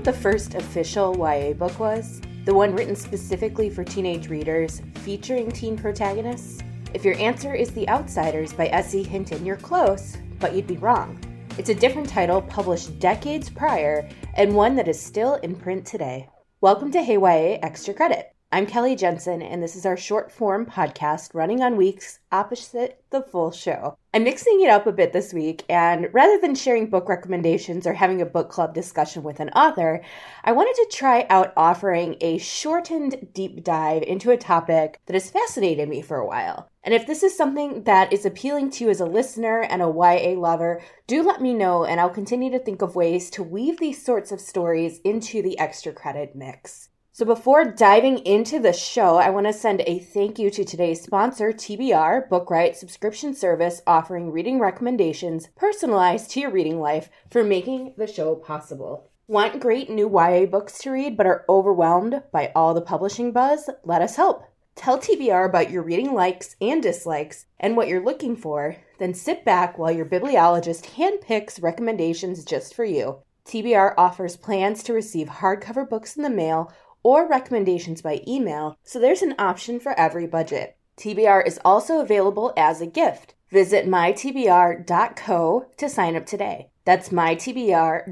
what the first official YA book was? The one written specifically for teenage readers, featuring teen protagonists? If your answer is The Outsiders by S.E. Hinton, you're close, but you'd be wrong. It's a different title published decades prior and one that is still in print today. Welcome to Hey YA Extra Credit. I'm Kelly Jensen, and this is our short form podcast running on weeks opposite the full show. I'm mixing it up a bit this week, and rather than sharing book recommendations or having a book club discussion with an author, I wanted to try out offering a shortened deep dive into a topic that has fascinated me for a while. And if this is something that is appealing to you as a listener and a YA lover, do let me know, and I'll continue to think of ways to weave these sorts of stories into the extra credit mix. So, before diving into the show, I want to send a thank you to today's sponsor, TBR, Book Bookright subscription service offering reading recommendations personalized to your reading life for making the show possible. Want great new YA books to read but are overwhelmed by all the publishing buzz? Let us help. Tell TBR about your reading likes and dislikes and what you're looking for, then sit back while your bibliologist handpicks recommendations just for you. TBR offers plans to receive hardcover books in the mail or recommendations by email, so there's an option for every budget. TBR is also available as a gift. Visit mytbr.co to sign up today. That's mytbr.co.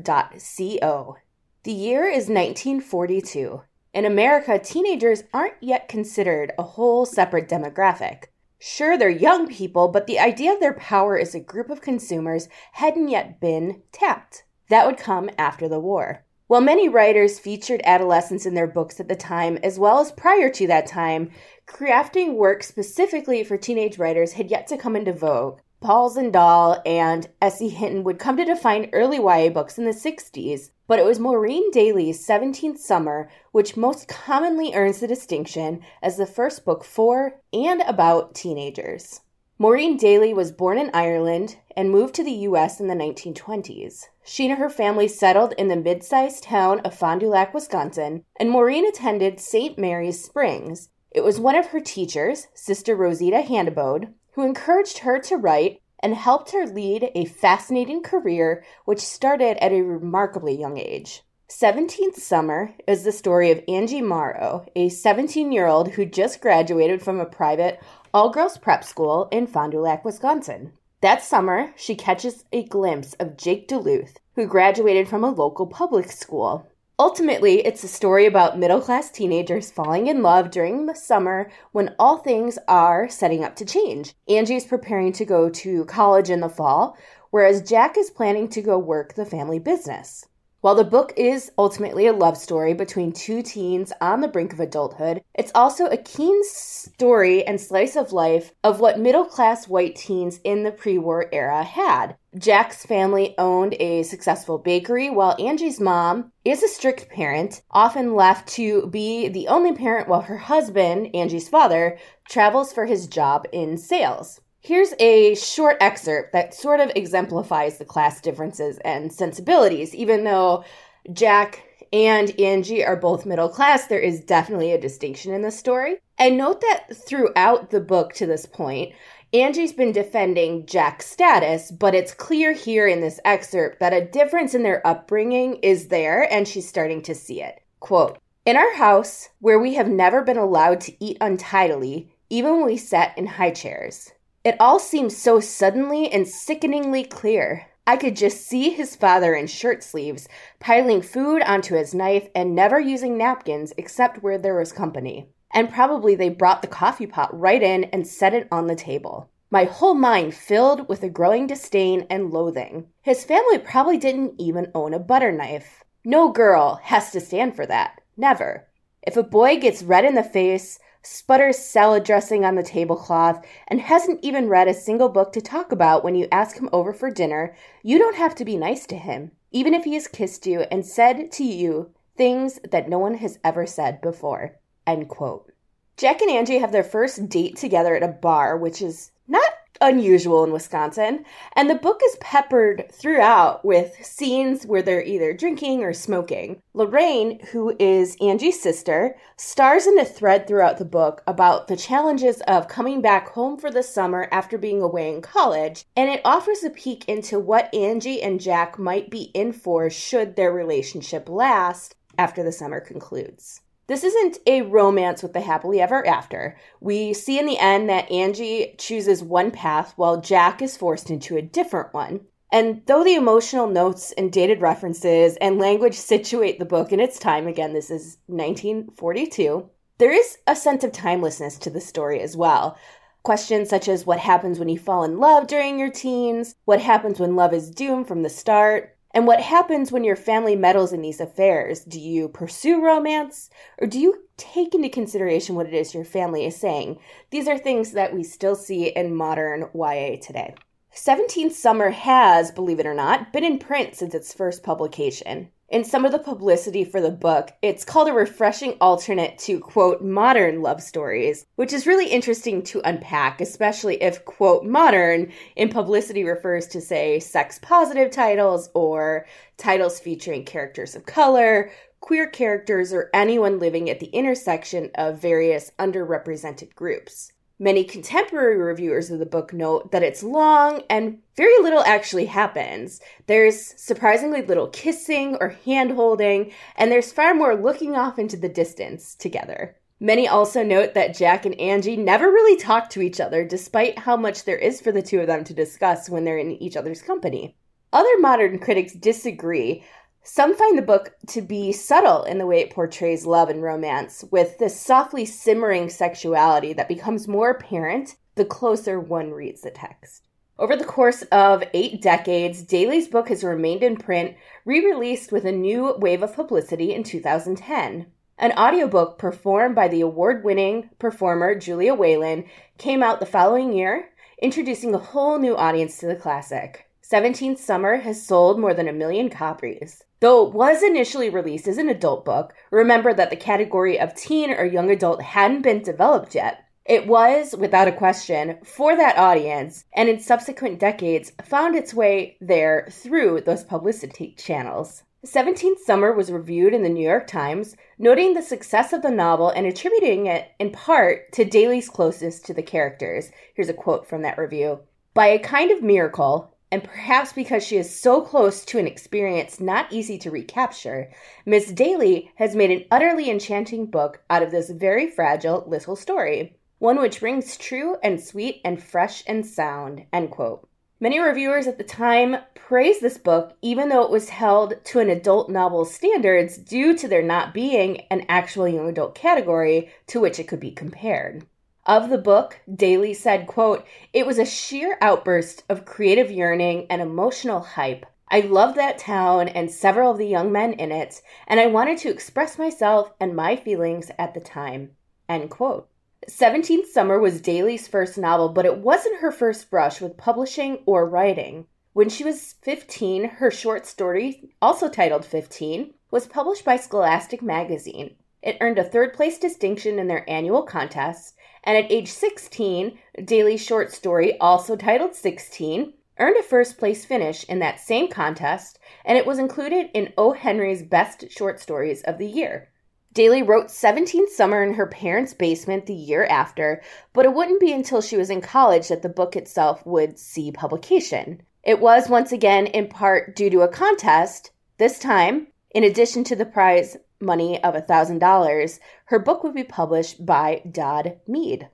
The year is 1942. In America, teenagers aren't yet considered a whole separate demographic. Sure, they're young people, but the idea of their power as a group of consumers hadn't yet been tapped. That would come after the war. While many writers featured adolescents in their books at the time, as well as prior to that time, crafting work specifically for teenage writers had yet to come into vogue. Paul Zindel and S.E. Hinton would come to define early YA books in the 60s, but it was Maureen Daly's 17th Summer which most commonly earns the distinction as the first book for and about teenagers. Maureen Daly was born in Ireland and moved to the U.S. in the 1920s. She and her family settled in the mid sized town of Fond du Lac, Wisconsin, and Maureen attended St. Mary's Springs. It was one of her teachers, Sister Rosita Handibode, who encouraged her to write and helped her lead a fascinating career which started at a remarkably young age. 17th Summer is the story of Angie Morrow, a 17 year old who just graduated from a private all girls prep school in Fond du Lac, Wisconsin. That summer, she catches a glimpse of Jake Duluth, who graduated from a local public school. Ultimately, it's a story about middle class teenagers falling in love during the summer when all things are setting up to change. Angie is preparing to go to college in the fall, whereas Jack is planning to go work the family business. While the book is ultimately a love story between two teens on the brink of adulthood, it's also a keen story and slice of life of what middle class white teens in the pre war era had. Jack's family owned a successful bakery, while Angie's mom is a strict parent, often left to be the only parent while her husband, Angie's father, travels for his job in sales. Here's a short excerpt that sort of exemplifies the class differences and sensibilities. Even though Jack and Angie are both middle class, there is definitely a distinction in the story. And note that throughout the book to this point, Angie's been defending Jack's status, but it's clear here in this excerpt that a difference in their upbringing is there and she's starting to see it. Quote, in our house, where we have never been allowed to eat untidily, even when we sat in high chairs, it all seemed so suddenly and sickeningly clear. I could just see his father in shirt sleeves, piling food onto his knife and never using napkins except where there was company. And probably they brought the coffee pot right in and set it on the table. My whole mind filled with a growing disdain and loathing. His family probably didn't even own a butter knife. No girl has to stand for that. Never. If a boy gets red in the face, sputters salad dressing on the tablecloth, and hasn't even read a single book to talk about when you ask him over for dinner, you don't have to be nice to him, even if he has kissed you and said to you things that no one has ever said before. End quote. Jack and Angie have their first date together at a bar, which is not unusual in Wisconsin. And the book is peppered throughout with scenes where they're either drinking or smoking. Lorraine, who is Angie's sister, stars in a thread throughout the book about the challenges of coming back home for the summer after being away in college, and it offers a peek into what Angie and Jack might be in for should their relationship last after the summer concludes. This isn't a romance with the happily ever after. We see in the end that Angie chooses one path while Jack is forced into a different one. And though the emotional notes and dated references and language situate the book in its time, again, this is 1942, there is a sense of timelessness to the story as well. Questions such as what happens when you fall in love during your teens, what happens when love is doomed from the start, and what happens when your family meddles in these affairs? Do you pursue romance or do you take into consideration what it is your family is saying? These are things that we still see in modern YA today. 17th Summer has, believe it or not, been in print since its first publication in some of the publicity for the book, it's called a refreshing alternate to, quote, modern love stories, which is really interesting to unpack, especially if, quote, modern in publicity refers to, say, sex positive titles or titles featuring characters of color, queer characters, or anyone living at the intersection of various underrepresented groups. Many contemporary reviewers of the book note that it's long and very little actually happens. There's surprisingly little kissing or hand holding, and there's far more looking off into the distance together. Many also note that Jack and Angie never really talk to each other, despite how much there is for the two of them to discuss when they're in each other's company. Other modern critics disagree, some find the book to be subtle in the way it portrays love and romance, with this softly simmering sexuality that becomes more apparent the closer one reads the text. Over the course of eight decades, Daly's book has remained in print, re released with a new wave of publicity in 2010. An audiobook performed by the award winning performer Julia Whelan came out the following year, introducing a whole new audience to the classic. 17th Summer has sold more than a million copies. Though it was initially released as an adult book, remember that the category of teen or young adult hadn't been developed yet. It was, without a question, for that audience, and in subsequent decades found its way there through those publicity channels. 17th Summer was reviewed in the New York Times, noting the success of the novel and attributing it in part to Daly's closeness to the characters. Here's a quote from that review. By a kind of miracle, and perhaps because she is so close to an experience not easy to recapture, Miss Daly has made an utterly enchanting book out of this very fragile little story, one which rings true and sweet and fresh and sound. End quote. Many reviewers at the time praised this book, even though it was held to an adult novel standards due to there not being an actual young adult category to which it could be compared. Of the book, Daly said, quote, It was a sheer outburst of creative yearning and emotional hype. I loved that town and several of the young men in it, and I wanted to express myself and my feelings at the time. End quote. 17th Summer was Daly's first novel, but it wasn't her first brush with publishing or writing. When she was 15, her short story, also titled 15, was published by Scholastic Magazine. It earned a third place distinction in their annual contest and at age 16, Daly's short story, also titled 16, earned a first place finish in that same contest, and it was included in O. Henry's Best Short Stories of the Year. Daly wrote 17th Summer in her parents' basement the year after, but it wouldn't be until she was in college that the book itself would see publication. It was once again in part due to a contest, this time, in addition to the prize money of $1,000, her book would be published by Dodd Mead.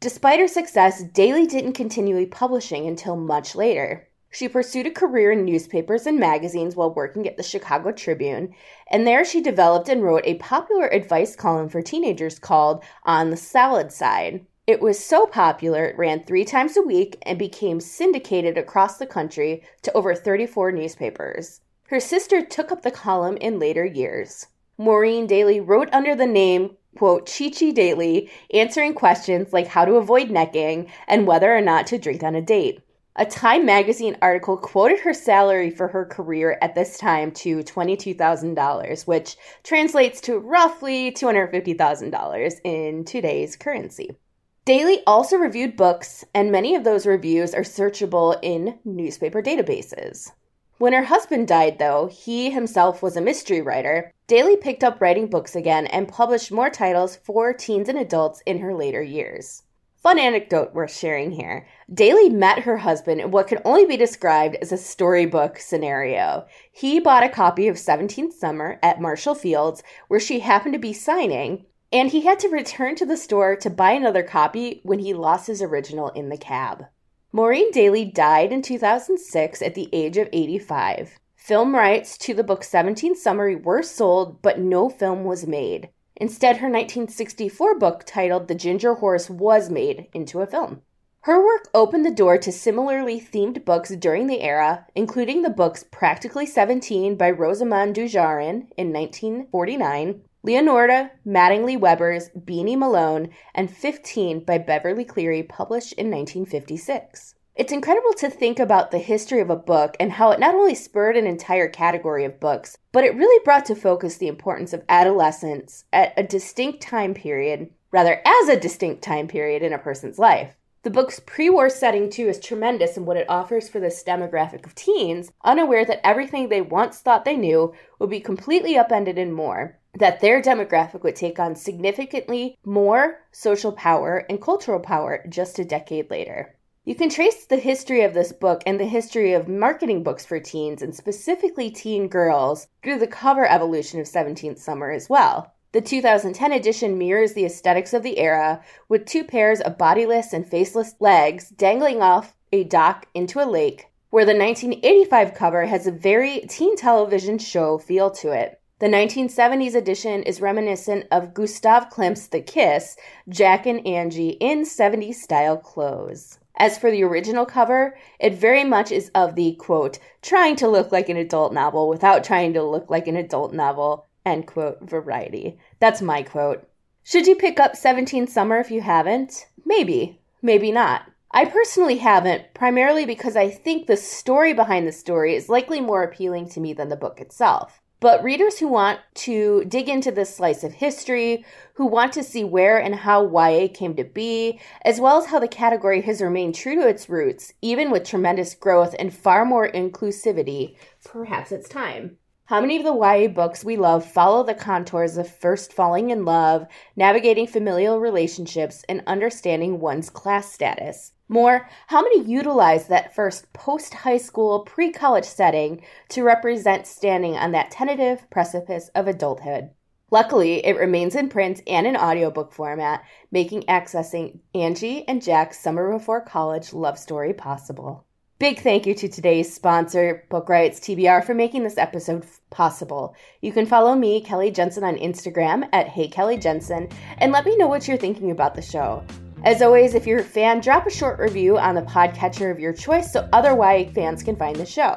Despite her success, Daly didn't continue publishing until much later. She pursued a career in newspapers and magazines while working at the Chicago Tribune, and there she developed and wrote a popular advice column for teenagers called On the Solid Side. It was so popular it ran three times a week and became syndicated across the country to over 34 newspapers. Her sister took up the column in later years. Maureen Daly wrote under the name, quote, Chi Chi Daly, answering questions like how to avoid necking and whether or not to drink on a date. A Time magazine article quoted her salary for her career at this time to $22,000, which translates to roughly $250,000 in today's currency. Daly also reviewed books, and many of those reviews are searchable in newspaper databases. When her husband died, though, he himself was a mystery writer, Daly picked up writing books again and published more titles for teens and adults in her later years. Fun anecdote worth sharing here. Daly met her husband in what can only be described as a storybook scenario. He bought a copy of 17th Summer at Marshall Fields, where she happened to be signing, and he had to return to the store to buy another copy when he lost his original in the cab. Maureen Daly died in 2006 at the age of 85. Film rights to the book 17th Summer were sold, but no film was made. Instead, her 1964 book titled The Ginger Horse was made into a film. Her work opened the door to similarly themed books during the era, including the books Practically 17 by Rosamond du Jardin in 1949 Leonora Mattingly Weber's Beany Malone, and 15 by Beverly Cleary, published in 1956. It's incredible to think about the history of a book and how it not only spurred an entire category of books, but it really brought to focus the importance of adolescence at a distinct time period, rather, as a distinct time period in a person's life. The book's pre war setting, too, is tremendous in what it offers for this demographic of teens, unaware that everything they once thought they knew will be completely upended and more, that their demographic would take on significantly more social power and cultural power just a decade later. You can trace the history of this book and the history of marketing books for teens and specifically teen girls through the cover evolution of 17th Summer as well. The 2010 edition mirrors the aesthetics of the era with two pairs of bodiless and faceless legs dangling off a dock into a lake, where the 1985 cover has a very teen television show feel to it. The 1970s edition is reminiscent of Gustav Klimt's The Kiss, Jack and Angie in 70s style clothes. As for the original cover, it very much is of the quote, trying to look like an adult novel without trying to look like an adult novel, end quote, variety. That's my quote. Should you pick up 17 Summer if you haven't? Maybe, maybe not. I personally haven't, primarily because I think the story behind the story is likely more appealing to me than the book itself. But readers who want to dig into this slice of history, who want to see where and how YA came to be, as well as how the category has remained true to its roots, even with tremendous growth and far more inclusivity, perhaps it's time. How many of the YA books we love follow the contours of first falling in love, navigating familial relationships, and understanding one's class status? More, how many utilize that first post high school, pre college setting to represent standing on that tentative precipice of adulthood? Luckily, it remains in print and in audiobook format, making accessing Angie and Jack's Summer Before College love story possible. Big thank you to today's sponsor, Book Riot's TBR, for making this episode possible. You can follow me, Kelly Jensen, on Instagram at Hey Kelly Jensen, and let me know what you're thinking about the show. As always, if you're a fan, drop a short review on the podcatcher of your choice so other YA fans can find the show.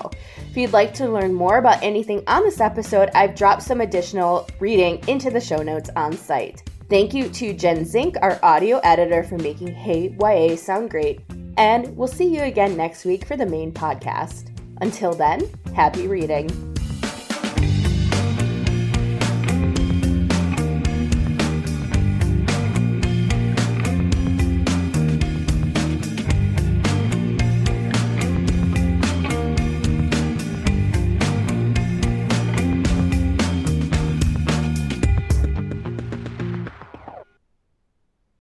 If you'd like to learn more about anything on this episode, I've dropped some additional reading into the show notes on site. Thank you to Jen Zink, our audio editor, for making Hey YA sound great. And we'll see you again next week for the main podcast. Until then, happy reading.